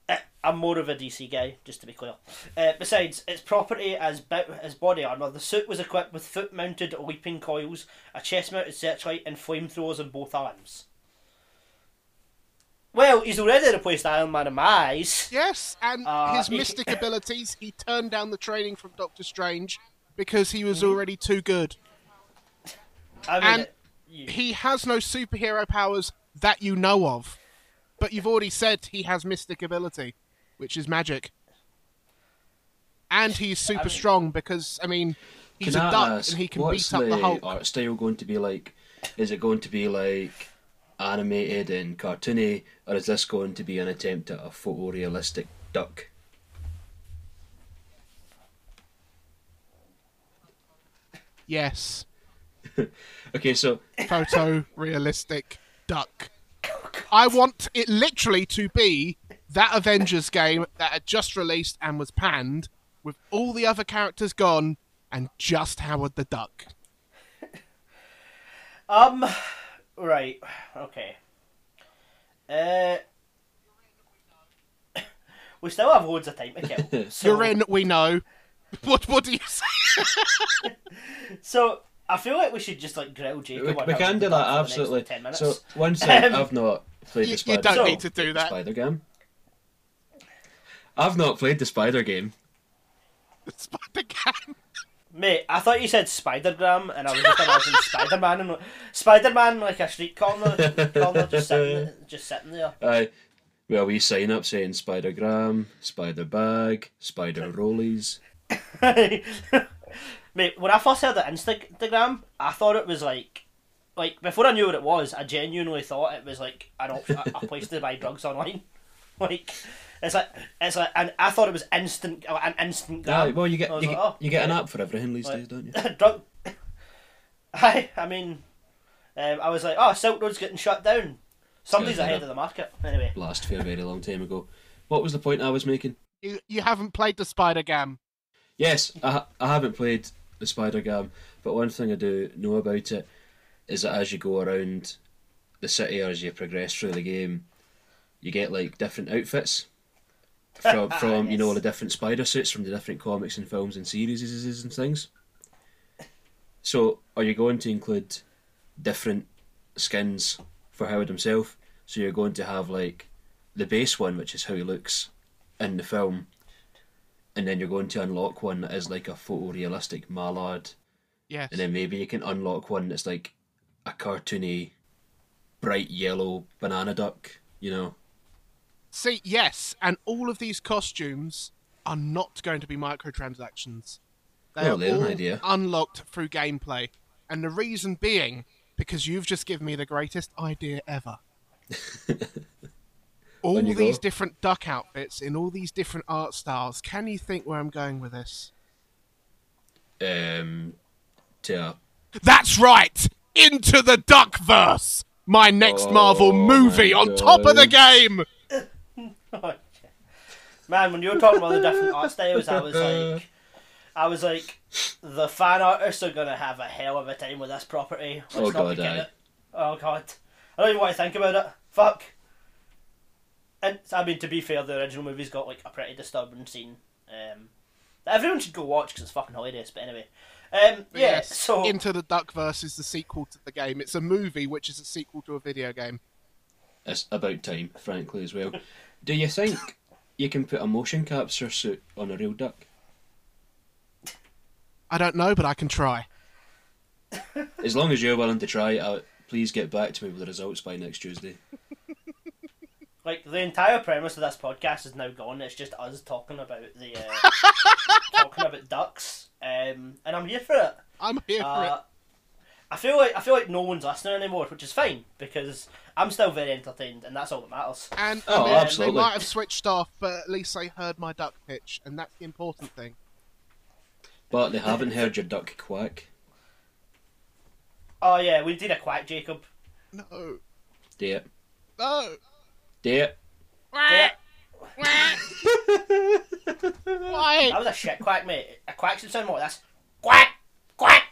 uh, I'm more of a DC guy, just to be clear. Uh, besides, its property as as body armor, the suit was equipped with foot-mounted leaping coils, a chest-mounted searchlight, and flamethrowers on both arms. Well, he's already replaced Iron Man in my eyes. Yes, and Uh, his he- mystic abilities, he turned down the training from Doctor Strange because he Mm-hmm. was already too good. I mean, And- it- you- He has no superhero powers that you know of. But you've already said he has mystic ability, which is magic. And he's super mean- strong because, I mean, he's a duck ask, and he can beat up the Hulk. art style going to be like? Is it going to be like animated and cartoony, or is this going to be an attempt at a photorealistic duck? Yes. Okay, so Photo-realistic duck. I want it literally to be that Avengers game that had just released and was panned, with all the other characters gone, and just Howard the Duck. Um, right, okay. Uh, we still have loads of time to kill. So, You're in, we know. What what do you say? So I feel like we should just like grill we, Jacob. on we can do that for the next absolutely. 10 minutes. So one thing Um, I've not played You- the you spider. don't So- need to do that. Spider game. I've not played the spider game. Spider Cam. Mate, I thought you said Spider-Gram, and I was just imagining Spider-Man and Spider-Man like a street corner, corner just sitting, just sitting there. Aye. Well, we sign up saying Spider-Gram, Spider Bag, Spider Rollies. Mate, when I first heard of Instagram, I thought it was like, like before I knew what it was, I genuinely thought it was like an op- a, a place to buy drugs online. Like, it's like it's like, and I thought it was instant, uh, an instant gram. Aye, well, you get you, like, get, oh, you get an app for everything these Like- days, don't you? drug. I, I mean, um, I was like, oh, Silk Road's getting shut down. Somebody's Yeah, yeah. ahead of the market. Anyway, Last for a very long time ago. What was the point I was making? You you haven't played the Spider Gam. Yes, I, I haven't played the Spider Gam, but one thing I do know about it is that as you go around the city or as you progress through the game, you get like different outfits from from you know Yes. the different spider suits from the different comics and films and series and things. So, are you going to include different skins for Howard himself. So you're going to have like the base one, which is how he looks in the film, and then you're going to unlock one that is like a photorealistic mallard, Yes. and then maybe you can unlock one that's like a cartoony, bright yellow banana duck. You know, See, yes, and all of these costumes are not going to be microtransactions. They Well, are all idea. unlocked through gameplay, and the reason being because you've just given me the greatest idea ever. all these go. different duck outfits in all these different art styles. Can you think where I'm going with this? um, to That's right! Into the Duckverse! My next Marvel Oh movie my on top of the God. game! Man, when you were talking about the different art styles, I was like, I was like, the fan artists are gonna have a hell of a time with this property. Let's Oh, not God, begin aye. it. Oh god, I don't even want to think about it. Fuck. And I mean, to be fair, the original movie's got like a pretty disturbing scene. Um, that everyone should go watch because it's fucking hilarious. But anyway, um, yeah. Yes, So Into the Duckverse is the sequel to the game. It's a movie which is a sequel to a video game. It's about time, frankly, as well. Do you think you can put a motion capture suit on a real duck? I don't know, but I can try. As long as you're willing to try it out, please get back to me with the results by next Tuesday. like the entire premise of this podcast is now gone. It's just us talking about the uh, talking about ducks, um, and I'm here for it. I'm here for Uh, it. I feel like I feel like no one's listening anymore, which is fine because I'm still very entertained, and that's all that matters. And oh, I mean, absolutely. they might have switched off, but at least they heard my duck pitch, and that's the important thing. But they haven't heard your duck quack. Oh yeah, we did a quack, Jacob. No, Do it. no. Do it. Yeah, Why? that was a shit quack, mate. A quack should sound more like this. Quack, quack.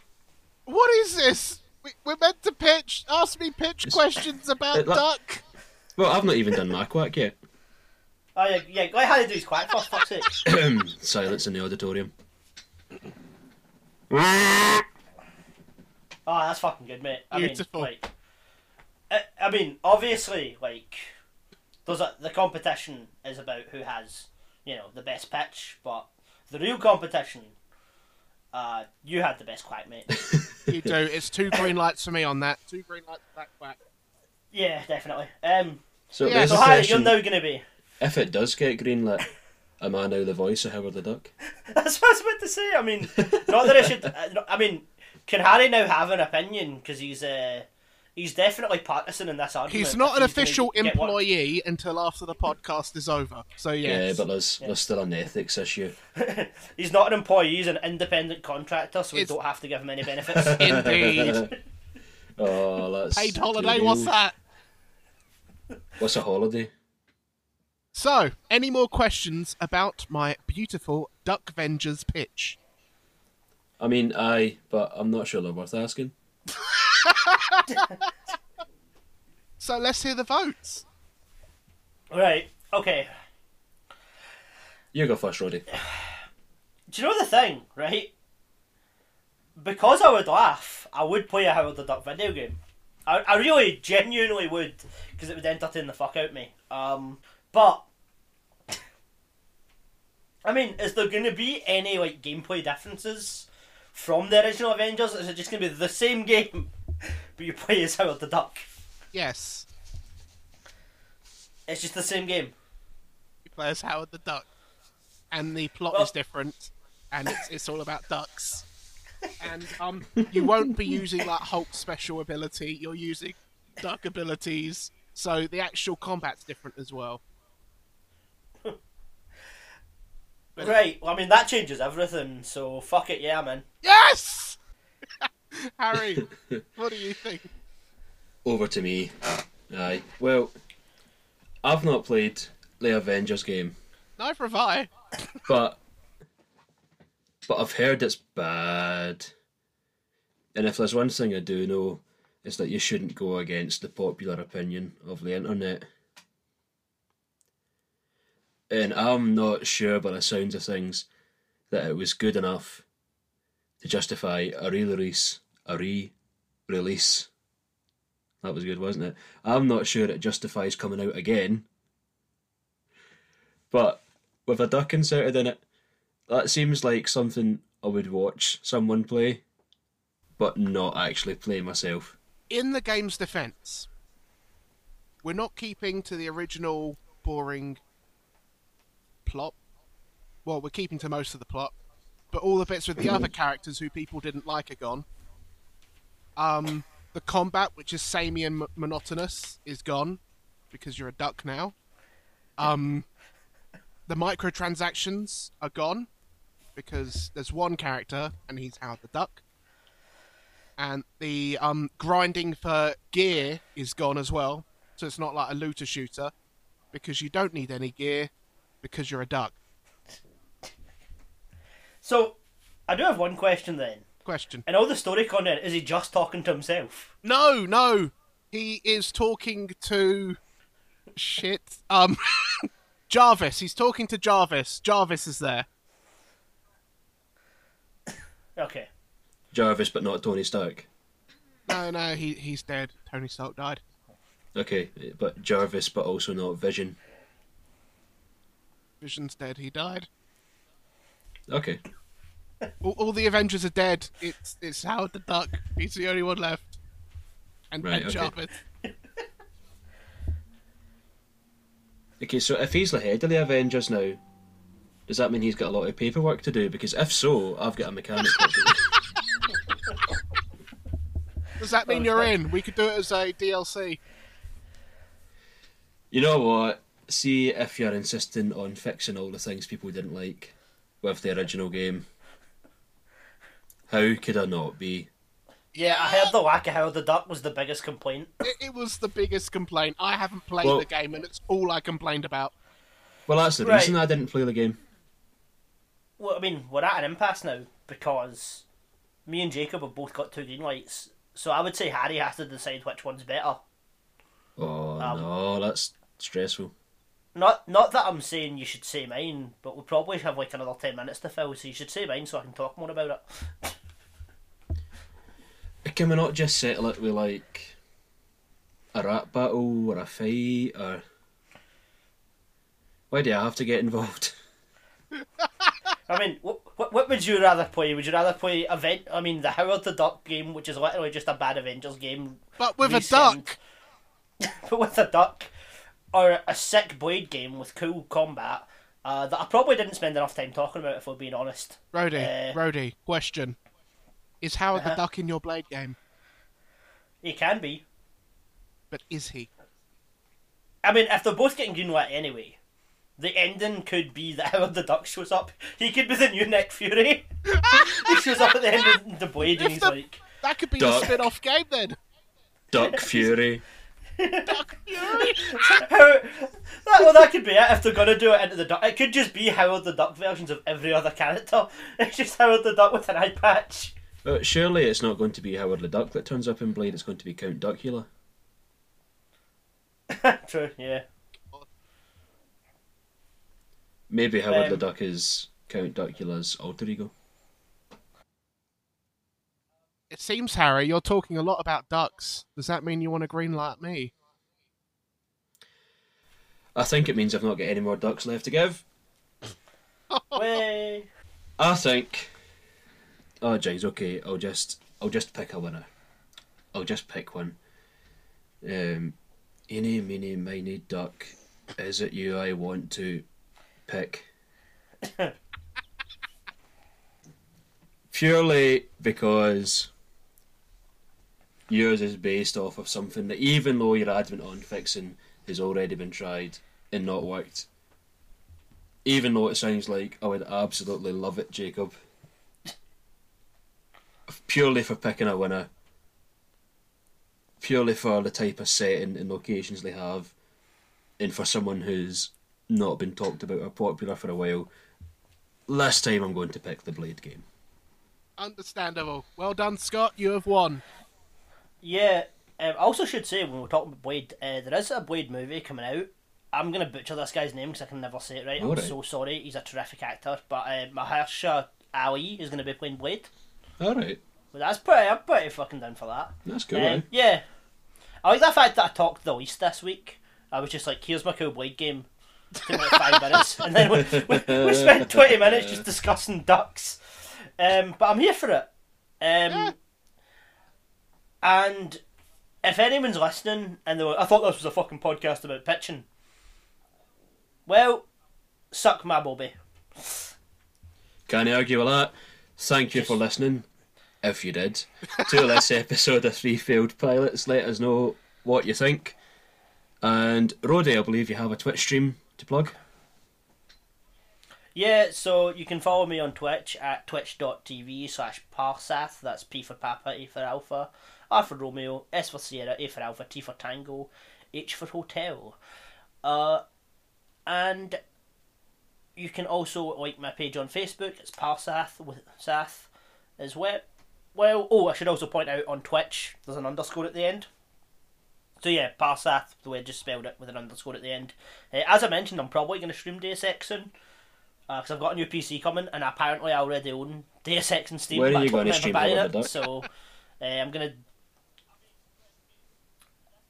What is this? We, we're meant to pitch. Ask me pitch It's- questions about it- look- duck. Well, I've not even done my quack yet. Oh yeah, yeah. Go ahead and do his quack for fuck's sake. Silence in the auditorium. Oh, that's fucking good, mate. I Beautiful. mean, like, I, I mean, obviously, like, there's a, the competition is about who has, you know, the best pitch, but the real competition, uh, you had the best quack, mate. You do. It's two green lights for me on that. Two green lights for that quack. yeah, definitely. Um, So, Yeah, there's so Harry, you're now gonna be. If it does get greenlit, am I now the voice of Howard the Duck? That's what I was about to say. I mean, not that I should. uh, I mean, can Harry now have an opinion because he's uh, he's definitely partisan in this argument. He's not an gonna official employee until after the podcast is over. So yes. Yeah, but there's, there's still an ethics issue. He's not an employee, he's an independent contractor, so we don't have to give him any benefits. Indeed. Oh, that's Paid good holiday. What's that? What's a holiday? So, any more questions about my beautiful Duck Vengers pitch? I mean, aye, but I'm not sure they're worth asking. So let's hear the votes. right, okay. You go first, Roddy. Do you know the thing, right? Because I would laugh, I would play a Howard the Duck video game. I, I really, genuinely would, because it would entertain the fuck out of me. Um, but, I mean, is there going to be any, like, gameplay differences from the original Avengers? Is it just going to be the same game, but you play as Howard the Duck? Yes, It's just the same game. You play as Howard the Duck, and the plot Well- is different, and it's it's all about ducks. And um, you won't be using like Hulk's special ability. You're using duck abilities, so the actual combat's different as well. But- Right, well, I mean, that changes everything, so fuck it, yeah, man. Yes, Harry, what do you think? Over to me. Aye. Well, I've not played the Avengers game, Neither have I. but but I've heard it's bad. And if there's one thing I do know, it's that you shouldn't go against the popular opinion of the internet. And I'm not sure by the sounds of things that it was good enough to justify a re-release, a re-release. That was good, wasn't it? I'm not sure it justifies coming out again. But with a duck inserted in it, that seems like something I would watch someone play, but not actually play myself. In the game's defense, we're not keeping to the original boring plot. Well, we're keeping to most of the plot, but all the bits with the other characters who people didn't like are gone. Um, the combat, which is samey and m- monotonous, is gone because you're a duck now. Um, the microtransactions are gone because there's one character and he's Howard the Duck. And the um, grinding for gear is gone as well, so it's not like a looter shooter because you don't need any gear because you're a duck. So, I do have one question then. Question. And all the story content, is he just talking to himself? No, no. He is talking to shit. Um Jarvis. He's talking to Jarvis. Jarvis is there. Okay. Jarvis, but not Tony Stark. No, no, he he's dead. Tony Stark died. Okay, but Jarvis, but also not Vision. Vision's dead. He died. Okay. All, all the Avengers are dead. It's it's Howard the Duck. He's the only one left. And, Right, and okay. Jarvis. Okay, so if he's the head of the Avengers now, does that mean he's got a lot of paperwork to do? Because if so, I've got a mechanic. to. Does that mean oh, you're in? We could do it as a DLC. you know what? See if you're insisting on fixing all the things people didn't like with the original game. How could I not be? Yeah, I heard the lack of how the duck was the biggest complaint. It, it was the biggest complaint. I haven't played Well- the game, and it's all I complained about. Well, that's the Right. reason I didn't play the game. Well, I mean, we're at an impasse now because me and Jacob have both got two green lights. So I would say Harry has to decide which one's better. Oh Um, no, that's stressful. Not not that I'm saying you should say mine, but we'll probably have like another ten minutes to fill, so you should say mine so I can talk more about it. Can we not just settle it with like a rap battle or a fight or? Why do I have to get involved? I mean, what, what what would you rather play? Would you rather play event? I mean, the Howard the Duck game, which is literally just a bad Avengers game, But with a duck. but with a duck, or a sick Blade game with cool combat. Uh, that I probably didn't spend enough time talking about, if we're being honest. Roddy, Uh, Roddy, question. Is Howard the Uh-huh. Duck in your Blade game? He can be. But is he? I mean, if they're both getting green light anyway, the ending could be that Howard the Duck shows up. He could be the new Nick Fury. he shows up at the end of the Blade and he's the- like, That could be Duck. a spin-off game then. Duck Fury. Duck Fury. How, that, well, that could be it if they're gonna do it into the duck. It could just be Howard the Duck versions of every other character. It's just Howard the Duck with an eye patch. Uh, surely it's not going to be Howard the Duck that turns up in Blade. It's going to be Count Duckula. True, yeah. Maybe Howard the Um, Duck is Count Duckula's alter ego. It seems, Harry, you're talking a lot about ducks. Does that mean you want to greenlight me? I think it means I've not got any more ducks left to give. Way. I think. Oh, jeez. Okay, I'll just I'll just pick a winner. I'll just pick one. Um, eeny, meeny, miny, duck. Is it you I want to pick? Purely because yours is based off of something that, even though your advent on fixing has already been tried and not worked, even though it sounds like I would absolutely love it, Jacob. Purely for picking a winner. Purely for the type of setting and locations they have, and for someone who's not been talked about or popular for a while. Last time I'm going to pick the Blade game. Understandable. Well done, Scott. You have won. Yeah, um, I also should say when we're talking about Blade, uh, there is a Blade movie coming out. I'm gonna butcher this guy's name because I can never say it right. I'm Alright. so sorry. He's a terrific actor, but uh, Mahershala Ali is gonna be playing Blade. Alright, But that's pretty. I'm pretty fucking down for that. that's cool. Um, eh? yeah. I like the fact that I talked the least this week. I was just like, here's my cool blade game. Took like five minutes, and then we, we, we spent twenty minutes just discussing ducks. Um, but I'm here for it. Um, Yeah. And if anyone's listening and they're like, I thought this was a fucking podcast about pitching. Well, suck my bobby. Can't argue with that. Thank you for listening, if you did, to this episode of Three Failed Pilots. Let us know what you think. And Roddy, I believe you have a Twitch stream to plug. Yeah, so you can follow me on Twitch at twitch.tv slash parsath. That's P for Papa, A for Alpha, R for Romeo, S for Sierra, A for Alpha, T for Tango, H for Hotel. Uh, and you can also like my page on Facebook. It's Parsath with Sath as well. Well, oh, I should also point out on Twitch there's an underscore at the end. So yeah, Parsath, the way I just spelled it with an underscore at the end. Uh, as I mentioned, I'm probably going to stream Deus Ex soon because I've got a new PC coming, and apparently I already own Deus Ex and Steam. When are you stream buying Howard the it, so uh, I'm gonna.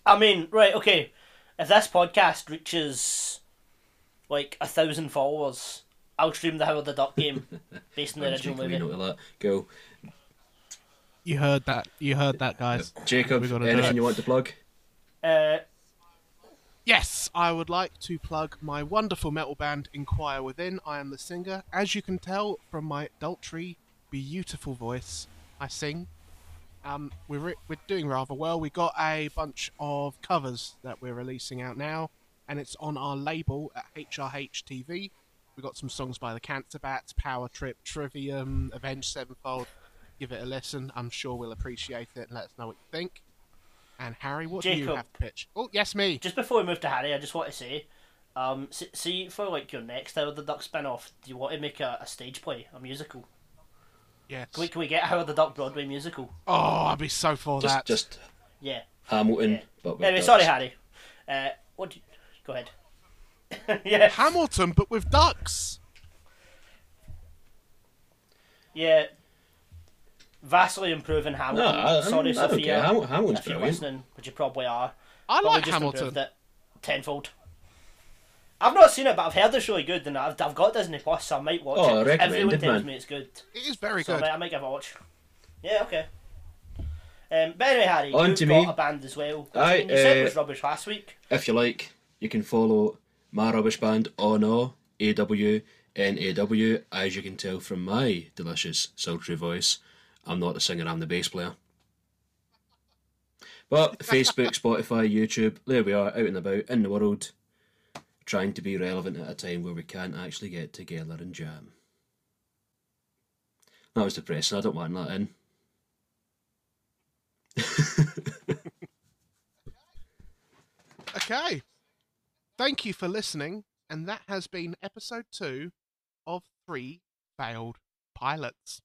I mean, right, okay. If this podcast reaches like a thousand followers, I'll stream the Howard the Duck game based on the original make movie. note of that. Go. You heard that. You heard that, guys. Jacob, We gotta do anything you want to plug? Uh, Yes, I would like to plug my wonderful metal band Inquire Within. I am the singer. As you can tell from my adultery, beautiful voice, I sing. Um, we're re- we're doing rather well. We got a bunch of covers that we're releasing out now, and it's on our label at HRH TV. We got some songs by the Cancer Bats, Power Trip, Trivium, Avenged Sevenfold. Give it a listen. I'm sure we'll appreciate it and let us know what you think. And Harry, what do you have to pitch? Oh, yes, me. just before we move to Harry, I just want to say, um, see, see for like your next Howard the Duck spin off, do you want to make a, a stage play, a musical? Yes. Can we, can we get a Howard the Duck Broadway musical? Oh, I'd be so for Just, that. just Yeah. Hamilton, Yeah. but Anyway, ducks. sorry, Harry. Uh, what? Do you... Go ahead. yeah, Hamilton, but with ducks. yeah. Vastly improving No, Hamilton. I, I, sorry, I don't Sophia, care. Ham- Hamilton's if you're brilliant. listening, which you probably are. I Probably like just Hamilton. improved it tenfold. I've not seen it, but I've heard it's really good, and I've, I've got Disney Plus, so I might watch Oh, it. recommended, Everyone tells man. me it's good, It is very so I good. might, I might give it a watch. Yeah, okay. Um, but anyway, Harry, On you've to got me. a band as well. Aye, you said it uh, was rubbish last week. If you like, you can follow my rubbish band on all A W N A W. As you can tell from my delicious sultry voice, I'm not the singer, I'm the bass player. But Facebook, Spotify, YouTube, there we are, out and about in the world, trying to be relevant at a time where we can't actually get together and jam. That was depressing. I don't want that in. Okay. Thank you for listening, and that has been episode two of Three Failed Pilots.